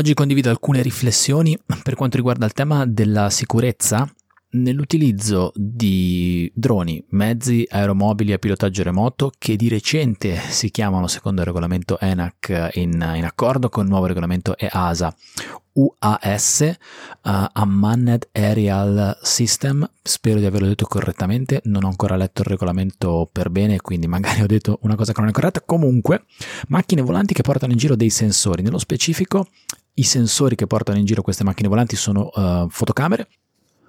Oggi condivido alcune riflessioni per quanto riguarda il tema della sicurezza nell'utilizzo di droni, mezzi aeromobili a pilotaggio remoto che di recente si chiamano, secondo il regolamento ENAC, in, in accordo con il nuovo regolamento EASA, UAS, uh, Unmanned Aerial System, spero di averlo detto correttamente, non ho ancora letto il regolamento per bene, quindi magari ho detto una cosa che non è corretta, comunque macchine volanti che portano in giro dei sensori, nello specifico i sensori che portano in giro queste macchine volanti sono uh, fotocamere,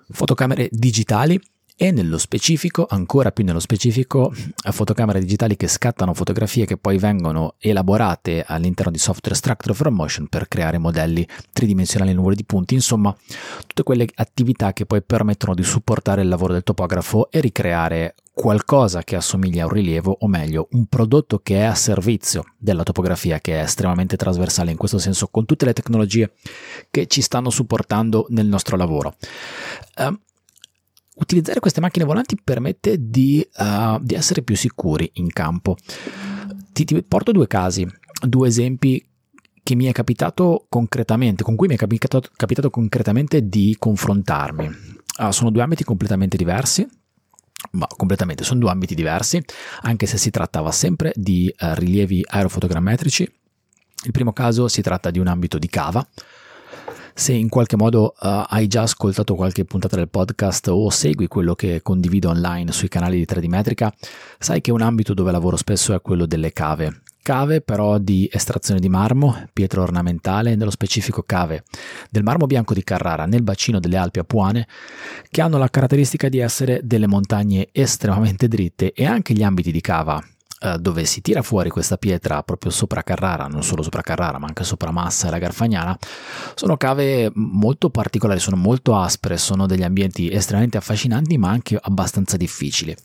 fotocamere digitali e nello specifico, ancora più nello specifico, fotocamere digitali che scattano fotografie che poi vengono elaborate all'interno di software Structure from Motion per creare modelli tridimensionali e numeri di punti, insomma tutte quelle attività che poi permettono di supportare il lavoro del topografo e ricreare qualcosa che assomiglia a un rilievo, o meglio, un prodotto che è a servizio della topografia, che è estremamente trasversale in questo senso, con tutte le tecnologie che ci stanno supportando nel nostro lavoro. Uh, utilizzare queste macchine volanti permette di, uh, di essere più sicuri in campo. Ti, ti, porto due casi, due esempi che mi è capitato concretamente, con cui mi è capitato, capitato concretamente di confrontarmi. Uh, sono due ambiti completamente diversi, ma completamente sono due ambiti diversi, anche se si trattava sempre di uh, rilievi aerofotogrammetrici. Il primo caso si tratta di un ambito di cava, se in qualche modo uh, hai già ascoltato qualche puntata del podcast o segui quello che condivido online sui canali di 3D Metrica, sai che un ambito dove lavoro spesso è quello delle cave. Cave però di estrazione di marmo, pietra ornamentale, nello specifico cave del marmo bianco di Carrara nel bacino delle Alpi Apuane, che hanno la caratteristica di essere delle montagne estremamente dritte e anche gli ambiti di cava eh, dove si tira fuori questa pietra proprio sopra Carrara, non solo sopra Carrara ma anche sopra Massa e la Garfagnana, sono cave molto particolari, sono molto aspre, sono degli ambienti estremamente affascinanti ma anche abbastanza difficili.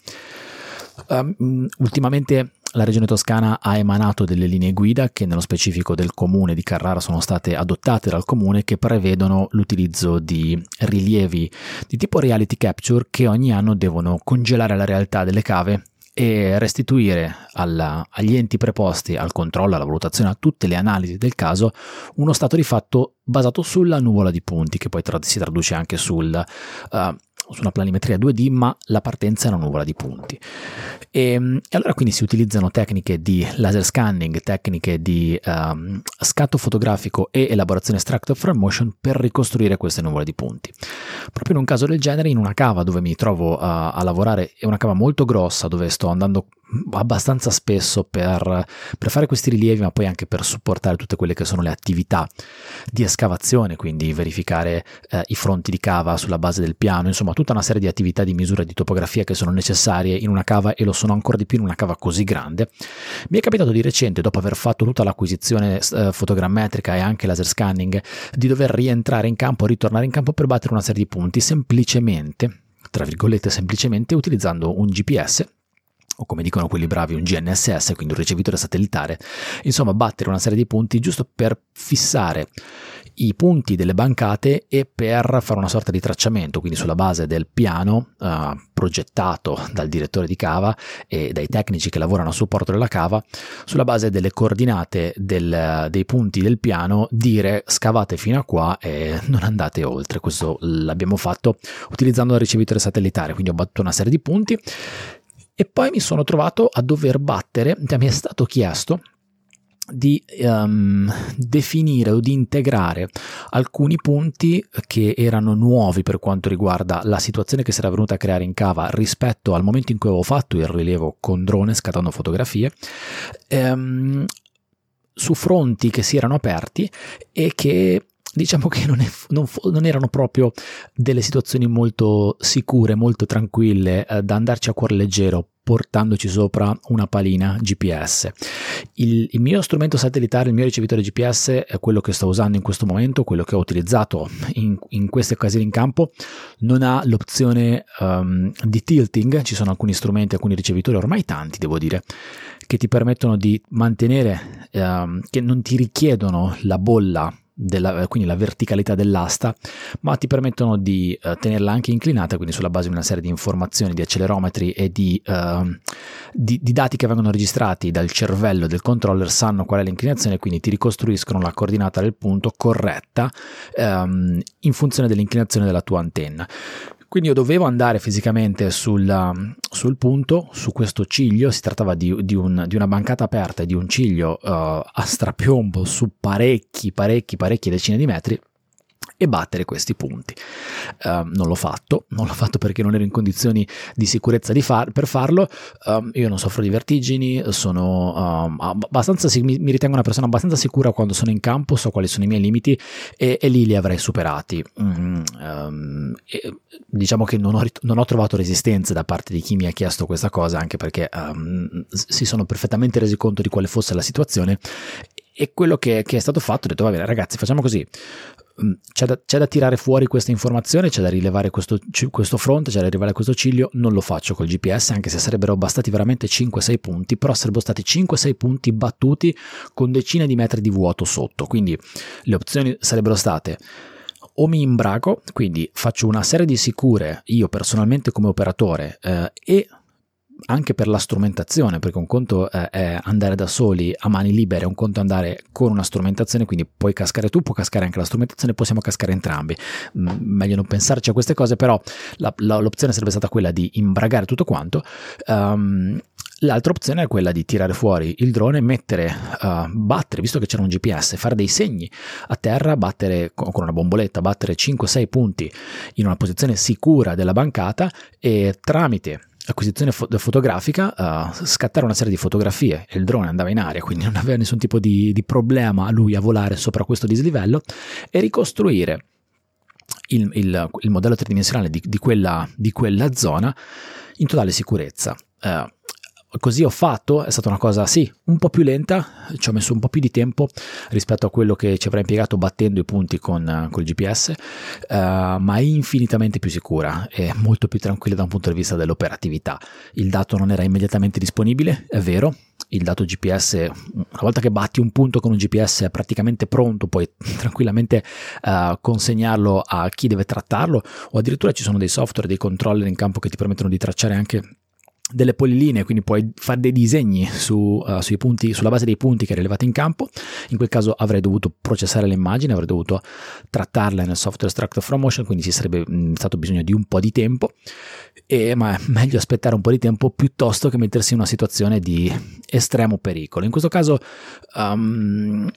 Um, ultimamente la regione toscana ha emanato delle linee guida che nello specifico del comune di Carrara sono state adottate dal comune che prevedono l'utilizzo di rilievi di tipo reality capture che ogni anno devono congelare la realtà delle cave e restituire alla, agli enti preposti al controllo, alla valutazione, a tutte le analisi del caso, uno stato di fatto basato sulla nuvola di punti, che poi tra- si traduce anche sul, uh, su una planimetria 2D, ma la partenza è una nuvola di punti. E, ehm, e, allora quindi si utilizzano tecniche di laser scanning, tecniche di um, scatto fotografico e elaborazione extractor from motion per ricostruire queste nuvole di punti. Proprio in un caso del genere, in una cava dove mi trovo uh, a lavorare, è una cava molto grossa dove sto andando abbastanza spesso per, per, fare questi rilievi, ma poi anche per supportare tutte quelle che sono le attività di escavazione, quindi verificare eh, i fronti di cava sulla base del piano, insomma tutta una serie di attività di misura di topografia che sono necessarie in una cava e lo sono ancora di più in una cava così grande. Mi è capitato di recente, dopo aver fatto tutta l'acquisizione eh, fotogrammetrica e anche laser scanning, di dover rientrare in campo, ritornare in campo per battere una serie di punti semplicemente tra virgolette semplicemente utilizzando un GPS o come dicono quelli bravi un GNSS, quindi un ricevitore satellitare, insomma battere una serie di punti giusto per fissare i punti delle bancate e per fare una sorta di tracciamento, quindi sulla base del piano uh, progettato dal direttore di cava e dai tecnici che lavorano a supporto della cava, sulla base delle coordinate del, dei punti del piano, dire scavate fino a qua e non andate oltre. Questo l'abbiamo fatto utilizzando il ricevitore satellitare, quindi ho battuto una serie di punti e poi mi sono trovato a dover battere, mi è stato chiesto di um, definire o di integrare alcuni punti che erano nuovi per quanto riguarda la situazione che si era venuta a creare in cava rispetto al momento in cui avevo fatto il rilievo con drone scattando fotografie um, su fronti che si erano aperti e che diciamo che non, è, non, non, erano proprio delle situazioni molto sicure, molto tranquille eh, da andarci a cuore leggero portandoci sopra una palina GPS. Il, il, mio strumento satellitare, il mio ricevitore GPS è quello che sto usando in questo momento, quello che ho utilizzato in, in queste occasioni in campo, non ha l'opzione um, di tilting, ci sono alcuni strumenti, alcuni ricevitori, ormai tanti devo dire, che ti permettono di mantenere, um, che non ti richiedono la bolla della, quindi la verticalità dell'asta, ma ti permettono di uh, tenerla anche inclinata, quindi sulla base di una serie di informazioni, di accelerometri e di, uh, di, di, dati che vengono registrati dal cervello del controller, sanno qual è l'inclinazione, quindi ti ricostruiscono la coordinata del punto corretta um, in funzione dell'inclinazione della tua antenna. Quindi io dovevo andare fisicamente sul, sul punto, su questo ciglio, si trattava di, di, un, di una bancata aperta e di un ciglio uh, a strapiombo su parecchi, parecchi, parecchie decine di metri e battere questi punti. Uh, non l'ho fatto, non l'ho fatto perché non ero in condizioni di sicurezza di far, per farlo. Uh, io non soffro di vertigini, sono uh, abbastanza, mi, mi, ritengo una persona abbastanza sicura quando sono in campo, so quali sono i miei limiti e, e lì li avrei superati. Mm, um, diciamo che non ho, non ho, trovato resistenze da parte di chi mi ha chiesto questa cosa, anche perché um, si sono perfettamente resi conto di quale fosse la situazione e quello che, che, è stato fatto, ho detto va bene ragazzi facciamo così, c'è da, c'è da, tirare fuori questa informazione, c'è da rilevare questo, questo, fronte, c'è da rilevare questo ciglio, non lo faccio col GPS anche se sarebbero bastati veramente 5-6 punti, però sarebbero stati 5-6 punti battuti con decine di metri di vuoto sotto, quindi le opzioni sarebbero state o mi imbraco, quindi faccio una serie di sicure io personalmente come operatore eh, e anche per la strumentazione, perché un conto è andare da soli a mani libere, un conto è andare con una strumentazione, quindi puoi cascare tu, può cascare anche la strumentazione, possiamo cascare entrambi. Meglio non pensarci a queste cose, però la, la, l'opzione sarebbe stata quella di imbragare tutto quanto. Um, L'altra opzione è quella di tirare fuori il drone, mettere, uh, battere, visto che c'era un GPS, fare dei segni a terra, battere con una bomboletta, battere 5-6 punti in una posizione sicura della bancata e tramite acquisizione fo- fotografica, uh, scattare una serie di fotografie e il drone andava in aria, quindi non aveva nessun tipo di, di problema lui a volare sopra questo dislivello e ricostruire il, il, il modello tridimensionale di, di, quella, di, quella, zona in totale sicurezza. Uh, così ho fatto, è stata una cosa sì, un po' più lenta, ci ho messo un po' più di tempo rispetto a quello che ci avrei impiegato battendo i punti con, con il GPS, uh, eh, ma infinitamente più sicura e molto più tranquilla da un punto di vista dell'operatività. Il dato non era immediatamente disponibile, è vero, il dato GPS, una volta che batti un punto con un GPS è praticamente pronto, puoi tranquillamente uh, consegnarlo a chi deve trattarlo o addirittura ci sono dei software, dei controller in campo che ti permettono di tracciare anche delle polilinee, quindi puoi fare dei disegni su, uh, punti, sulla base dei punti che hai rilevato in campo. In quel caso avrei dovuto processare l'immagine, avrei dovuto trattarla nel software Structure from Motion, quindi ci sarebbe mh, mm, stato bisogno di un po' di tempo. E, ma è meglio aspettare un po' di tempo piuttosto che mettersi in una situazione di estremo pericolo. In questo caso um,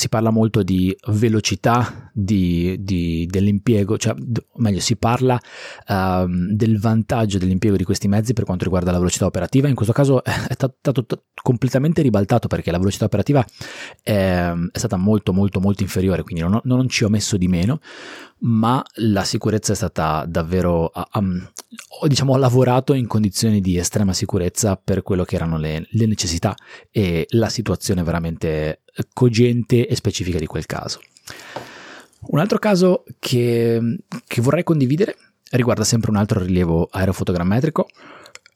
si parla molto di velocità di, di, dell'impiego, cioè meglio si parla um, del vantaggio dell'impiego di questi mezzi per quanto riguarda la velocità operativa, in questo caso è stato completamente ribaltato perché la velocità operativa è, è stata molto molto molto inferiore, quindi non, non, ci ho messo di meno, ma la sicurezza è stata davvero, um, diciamo, ho lavorato in condizioni di estrema sicurezza per quello che erano le, le necessità e la situazione veramente cogente e specifica di quel caso. Un altro caso che, che vorrei condividere riguarda sempre un altro rilievo aerofotogrammetrico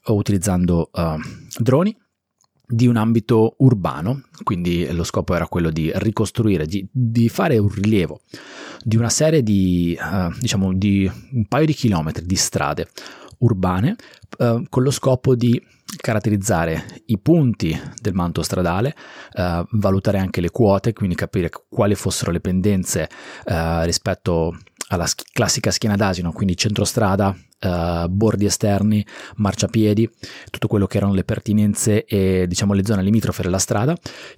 utilizzando uh, droni di un ambito urbano, quindi lo scopo era quello di ricostruire, di, di fare un rilievo di una serie di, uh, diciamo, di un paio di chilometri di strade urbane uh, con lo scopo di caratterizzare i punti del manto stradale, uh, valutare anche le quote, quindi capire quali fossero le pendenze rispetto alla sch- classica schiena d'asino, quindi centrostrada, uh, bordi esterni, marciapiedi, tutto quello che erano le pertinenze e diciamo le zone limitrofe della strada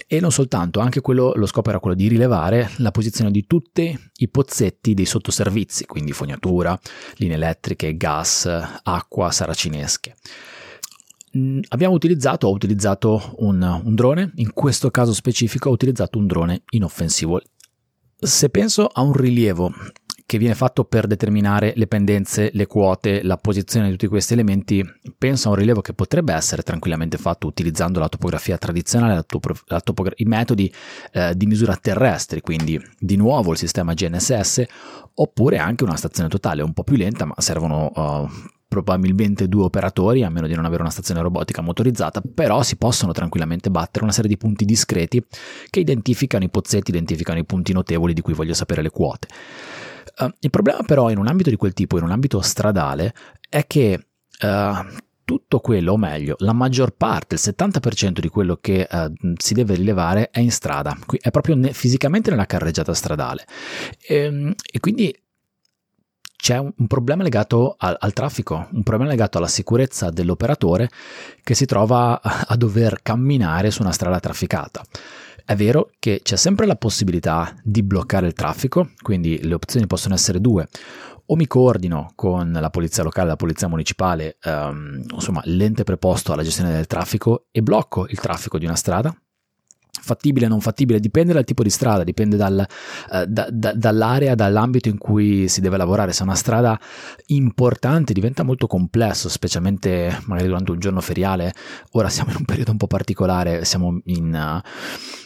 e non soltanto, anche quello, lo scopo era quello di rilevare la posizione di tutti i pozzetti dei sottoservizi, quindi fognatura, linee elettriche, gas, acqua, saracinesche mm, abbiamo utilizzato, ho utilizzato un, un, drone, in questo caso specifico ho utilizzato un drone inoffensivo. Se penso a un rilievo che viene fatto per determinare le pendenze, le quote, la posizione di tutti questi elementi, penso a un rilievo che potrebbe essere tranquillamente fatto utilizzando la topografia tradizionale, la topo- la topogra- i metodi eh, di misura terrestri, quindi di nuovo il sistema GNSS, oppure anche una stazione totale un po' più lenta, ma servono uh, probabilmente due operatori, a meno di non avere una stazione robotica motorizzata, però si possono tranquillamente battere una serie di punti discreti che identificano i pozzetti, identificano i punti notevoli di cui voglio sapere le quote. Uh, il problema però in un ambito di quel tipo, in un ambito stradale, è che uh, tutto quello, o meglio, la maggior parte, il 70% di quello che uh, si deve rilevare è in strada, è proprio ne- fisicamente nella carreggiata stradale. E, ehm, e quindi c'è un, problema legato al, al, traffico, un problema legato alla sicurezza dell'operatore che si trova a dover camminare su una strada trafficata. È vero che c'è sempre la possibilità di bloccare il traffico, quindi le opzioni possono essere due. O mi coordino con la polizia locale, la polizia municipale, ehm, insomma l'ente preposto alla gestione del traffico e blocco il traffico di una strada, fattibile o non fattibile, dipende dal tipo di strada, dipende dal, uh, da, da, dall'area, dall'ambito in cui si deve lavorare. Se è una strada importante diventa molto complesso, specialmente magari durante un giorno feriale. Ora siamo in un periodo un po' particolare, siamo in... Uh,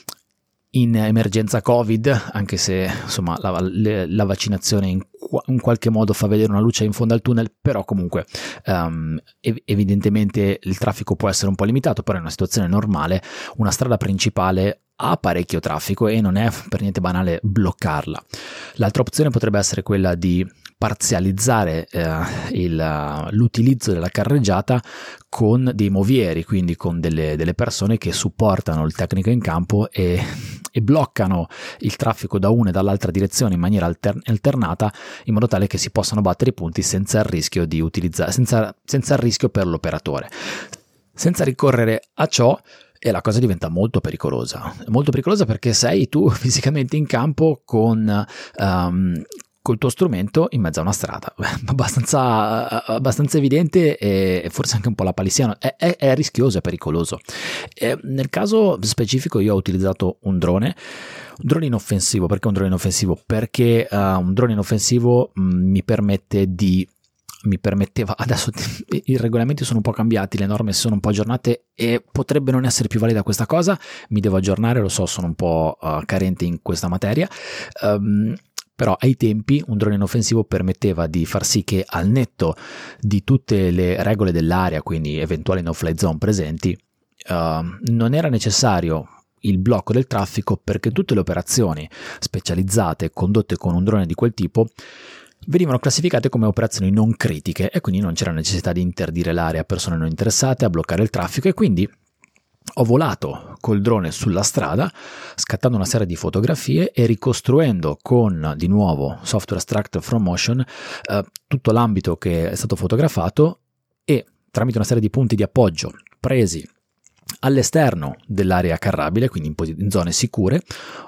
in emergenza Covid, anche se insomma la, la vaccinazione in, in, qualche modo fa vedere una luce in fondo al tunnel, però comunque um, ev- evidentemente il traffico può essere un po' limitato, però in una situazione normale una strada principale ha parecchio traffico e non è per niente banale bloccarla. L'altra opzione potrebbe essere quella di parzializzare eh, il, l'utilizzo della carreggiata con dei movieri, quindi con delle, delle persone che supportano il tecnico in campo e, e, bloccano il traffico da una e dall'altra direzione in maniera alter, alternata in modo tale che si possano battere i punti senza il rischio di utilizzare, senza, senza il rischio per l'operatore. Senza ricorrere a ciò, e la cosa diventa molto pericolosa. Molto pericolosa perché sei tu fisicamente in campo con, um, col tuo strumento in mezzo a una strada, abbastanza, abbastanza evidente e forse anche un po' la palissiano, è, è, è rischioso, è pericoloso. E nel caso specifico io ho utilizzato un drone, un drone inoffensivo, perché un drone inoffensivo? Perché uh, un drone inoffensivo mm, mi permette di mi permetteva, adesso i regolamenti sono un po' cambiati, le norme sono un po' aggiornate e potrebbe non essere più valida questa cosa, mi devo aggiornare, lo so, sono un po' uh, carente in questa materia. Um, però ai tempi un drone inoffensivo permetteva di far sì che al netto di tutte le regole dell'area, quindi eventuali no-fly zone presenti, uh, non era necessario il blocco del traffico perché tutte le operazioni specializzate condotte con un drone di quel tipo venivano classificate come operazioni non critiche e quindi non c'era necessità di interdire l'area a persone non interessate, a bloccare il traffico e quindi ho volato col drone sulla strada, scattando una serie di fotografie e ricostruendo con di nuovo software extract from motion eh, tutto l'ambito che è stato fotografato e tramite una serie di punti di appoggio presi all'esterno dell'area carrabile, quindi in, zone sicure,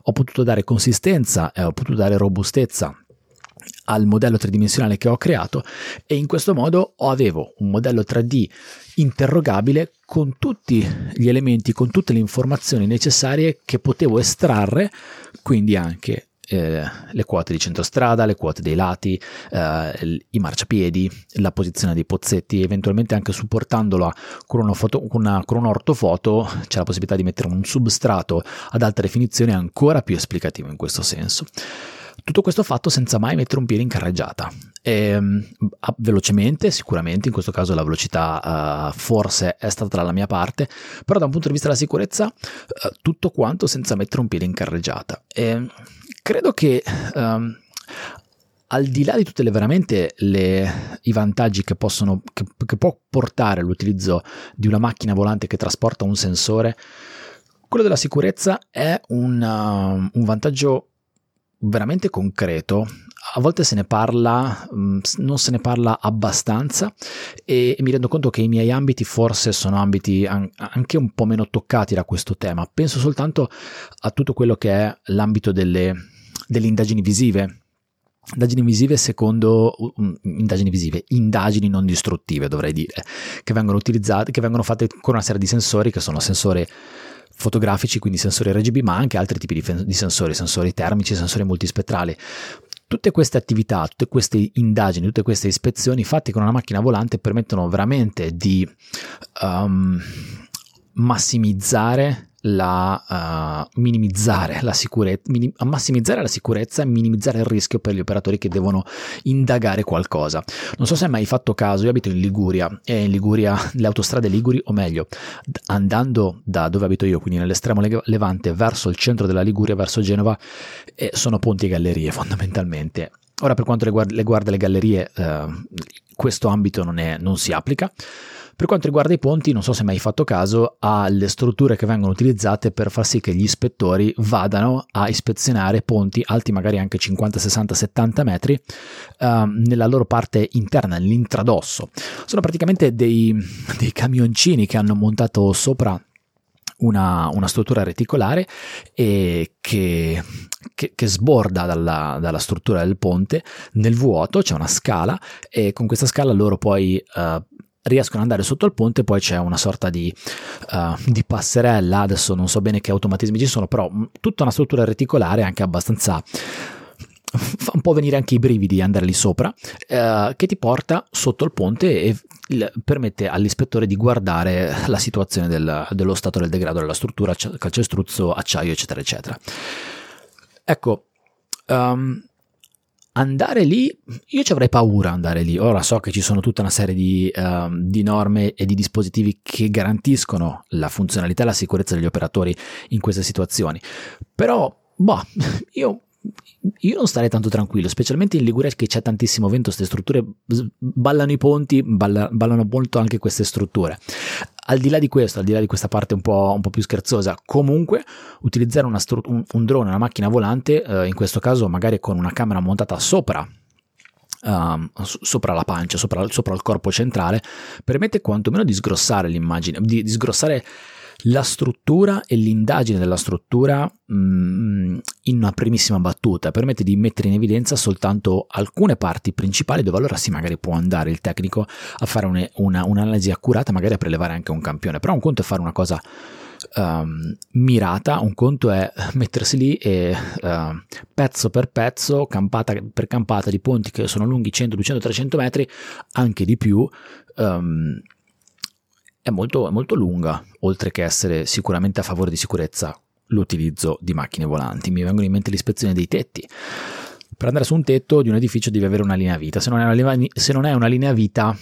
ho potuto dare consistenza e ho potuto dare robustezza al modello tridimensionale che ho creato e in questo modo avevo un modello 3D interrogabile con tutti gli elementi, con tutte le informazioni necessarie che potevo estrarre, quindi anche eh, le quote di centrostrada, le quote dei lati, eh, i marciapiedi, la posizione dei pozzetti, eventualmente anche supportandolo con, una foto, una, con un ortofoto c'è la possibilità di mettere un substrato ad alta definizione ancora più esplicativo in questo senso. Tutto questo fatto senza mai mettere un piede in carreggiata. E, ehm, velocemente, sicuramente, in questo caso la velocità uh, forse è stata dalla mia parte, però da un punto di vista della sicurezza, uh, tutto quanto senza mettere un piede in carreggiata. E credo che um, al di là di tutte le, i vantaggi che, possono, che, che può portare l'utilizzo di una macchina volante che trasporta un sensore, quello della sicurezza è un, uh, un vantaggio veramente concreto. A volte se ne parla, mm, non se ne parla abbastanza e mi rendo conto che i miei ambiti forse sono ambiti anche un po' meno toccati da questo tema. Penso soltanto a tutto quello che è l'ambito delle, delle indagini visive, Indagini visive secondo indagini visive, indagini non distruttive dovrei dire, che vengono utilizzate, che vengono fatte con una serie di sensori che sono sensori fotografici, quindi sensori RGB, ma anche altri tipi di, di sensori, sensori termici, sensori multispettrali. Tutte queste attività, tutte queste indagini, tutte queste ispezioni fatte con una macchina volante permettono veramente di um, massimizzare la, uh, minimizzare la sicurezza, minim- a massimizzare la sicurezza e minimizzare il rischio per gli operatori che devono indagare qualcosa. Non so se hai mai fatto caso, io abito in Liguria e in Liguria le autostrade Liguri, o meglio, andando da dove abito io, quindi nell'estremo levante verso il centro della Liguria, verso Genova, eh, sono ponti e gallerie fondamentalmente. Ora per quanto riguarda, le gallerie, eh, questo ambito non, è, non si applica. Per quanto riguarda i ponti, non so se mai hai fatto caso alle strutture che vengono utilizzate per far sì che gli ispettori vadano a ispezionare ponti alti magari anche 50, 60, 70 metri uh, nella loro parte interna, nell'intradosso. Sono praticamente dei, dei camioncini che hanno montato sopra una, una, struttura reticolare e che, che, che sborda dalla, dalla, struttura del ponte nel vuoto, c'è una scala e con questa scala loro poi uh, riescono ad andare sotto il ponte, poi c'è una sorta di, uh, di, passerella, adesso non so bene che automatismi ci sono, però tutta una struttura reticolare anche abbastanza fa un po' venire anche i brividi andare lì sopra, uh, che ti porta sotto il ponte e il, permette all'ispettore di guardare la situazione del, dello stato del degrado della struttura, calcestruzzo, acciaio, eccetera, eccetera. Ecco, um, andare lì, io ci avrei paura andare lì. Ora so che ci sono tutta una serie di, uh, di, norme e di dispositivi che garantiscono la funzionalità e la sicurezza degli operatori in queste situazioni, però, boh, io io non starei tanto tranquillo, specialmente in Liguria che c'è tantissimo vento, queste strutture ballano i ponti, balla, ballano molto anche queste strutture. Al di là di questo, al di là di questa parte un po', un po più scherzosa, comunque utilizzare stru- un, un, drone, una macchina volante, eh, in questo caso magari con una camera montata sopra Uh, sopra la pancia, sopra, sopra, il corpo centrale, permette quantomeno di sgrossare l'immagine, di, di sgrossare la struttura e l'indagine della struttura mh, mm, in una primissima battuta permette di mettere in evidenza soltanto alcune parti principali dove allora sì magari può andare il tecnico a fare un, una, un'analisi accurata magari a prelevare anche un campione però un conto è fare una cosa um, mirata un conto è mettersi lì e uh, pezzo per pezzo campata per campata di ponti che sono lunghi 100 200 300 metri anche di più um, è molto, è molto lunga, oltre che essere sicuramente a favore di sicurezza l'utilizzo di macchine volanti. Mi vengono in mente l'ispezione dei tetti. Per andare su un tetto di un edificio devi avere una linea vita. Se non è una, se non è una linea vita,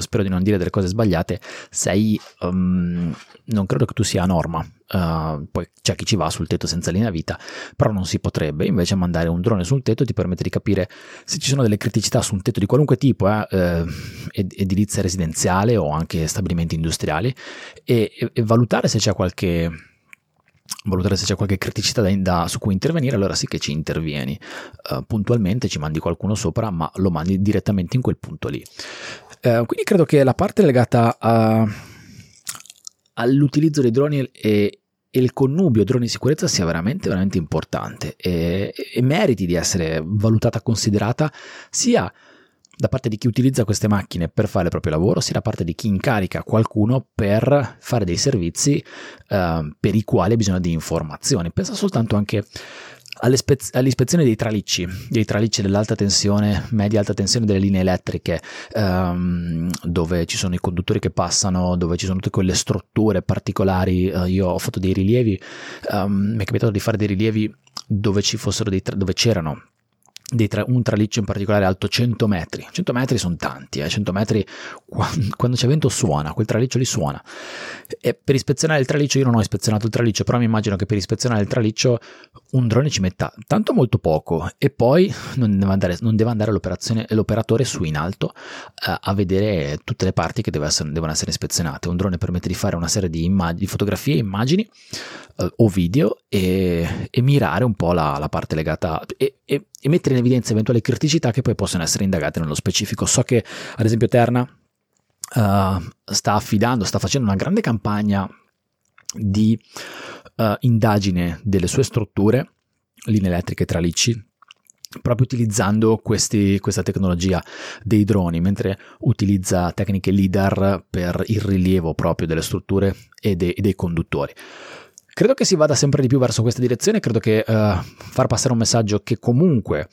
spero di non dire delle cose sbagliate, sei, um, non credo che tu sia a norma, uh, poi c'è chi ci va sul tetto senza linea vita, però non si potrebbe, invece mandare un drone sul tetto ti permette di capire se ci sono delle criticità su un tetto di qualunque tipo, eh, eh, edilizia residenziale o anche stabilimenti industriali, e, e, e valutare se c'è qualche valutare se c'è qualche criticità da, da, su cui intervenire, allora sì che ci intervieni uh, puntualmente, ci mandi qualcuno sopra, ma lo mandi direttamente in quel punto lì. Uh, quindi credo che la parte legata a, all'utilizzo dei droni e, e, il connubio droni sicurezza sia veramente, veramente importante e, e meriti di essere valutata, considerata sia da parte di chi utilizza queste macchine per fare il proprio lavoro, sia da parte di chi incarica qualcuno per fare dei servizi eh, per i quali ha bisogno di informazioni. Pensa soltanto anche all'ispezione dei tralicci, dei tralicci dell'alta tensione, media-alta tensione delle linee elettriche, ehm, dove ci sono i conduttori che passano, dove ci sono tutte quelle strutture particolari. Eh, io ho fatto dei rilievi, ehm, mi è capitato di fare dei rilievi dove ci fossero dei, dove c'erano tra, un traliccio in particolare alto 100 metri. 100 metri sono tanti, eh? 100 metri quando, c'è vento suona, quel traliccio lì suona. E per ispezionare il traliccio, io non ho ispezionato il traliccio, però mi immagino che per ispezionare il traliccio un drone ci metta tanto molto poco e poi non deve andare, non deve andare l'operatore su in alto eh, a vedere tutte le parti che essere, devono essere ispezionate. Un drone permette di fare una serie di, immag- di fotografie, immagini eh, o video e, e, mirare un po' la, la parte legata e, e, e mettere in evidenza eventuali criticità che poi possono essere indagate nello specifico. So che ad esempio Terna uh, sta affidando, sta facendo una grande campagna di uh, indagine delle sue strutture, linee elettriche tralicci, proprio utilizzando questi, questa tecnologia dei droni, mentre utilizza tecniche LIDAR per il rilievo proprio delle strutture e, de, e dei conduttori. Credo che si vada sempre di più verso questa direzione, credo che uh, far passare un messaggio che comunque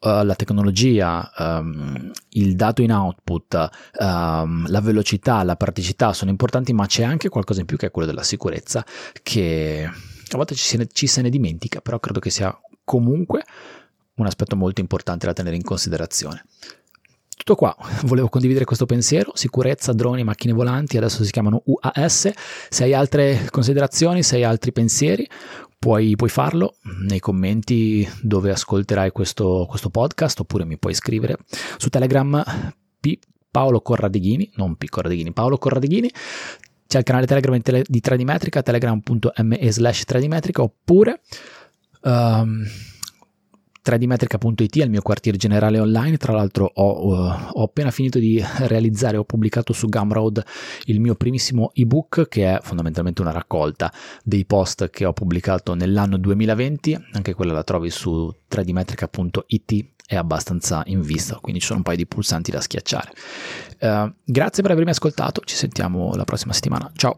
uh, la tecnologia, um, il dato in output, um, la velocità, la praticità sono importanti, ma c'è anche qualcosa in più che è quello della sicurezza, che a volte ci se ne, ci se ne dimentica, però credo che sia comunque un aspetto molto importante da tenere in considerazione. Tutto qua, volevo condividere questo pensiero, sicurezza, droni, macchine volanti, adesso si chiamano UAS, se hai altre considerazioni, se hai altri pensieri, puoi, puoi farlo nei commenti dove ascolterai questo, questo, podcast oppure mi puoi scrivere su Telegram P. Paolo Corradighini, non P. Corradighini, Paolo Corradighini, c'è il canale Telegram di 3D Metrica, telegram.me slash 3D oppure... Um, 3dmetrica.it è il mio quartier generale online, tra l'altro ho, uh, ho, appena finito di realizzare, ho pubblicato su Gumroad il mio primissimo ebook che è fondamentalmente una raccolta dei post che ho pubblicato nell'anno 2020, anche quella la trovi su 3dmetrica.it è abbastanza in vista, quindi ci sono un paio di pulsanti da schiacciare. Uh, grazie per avermi ascoltato, ci sentiamo la prossima settimana, ciao!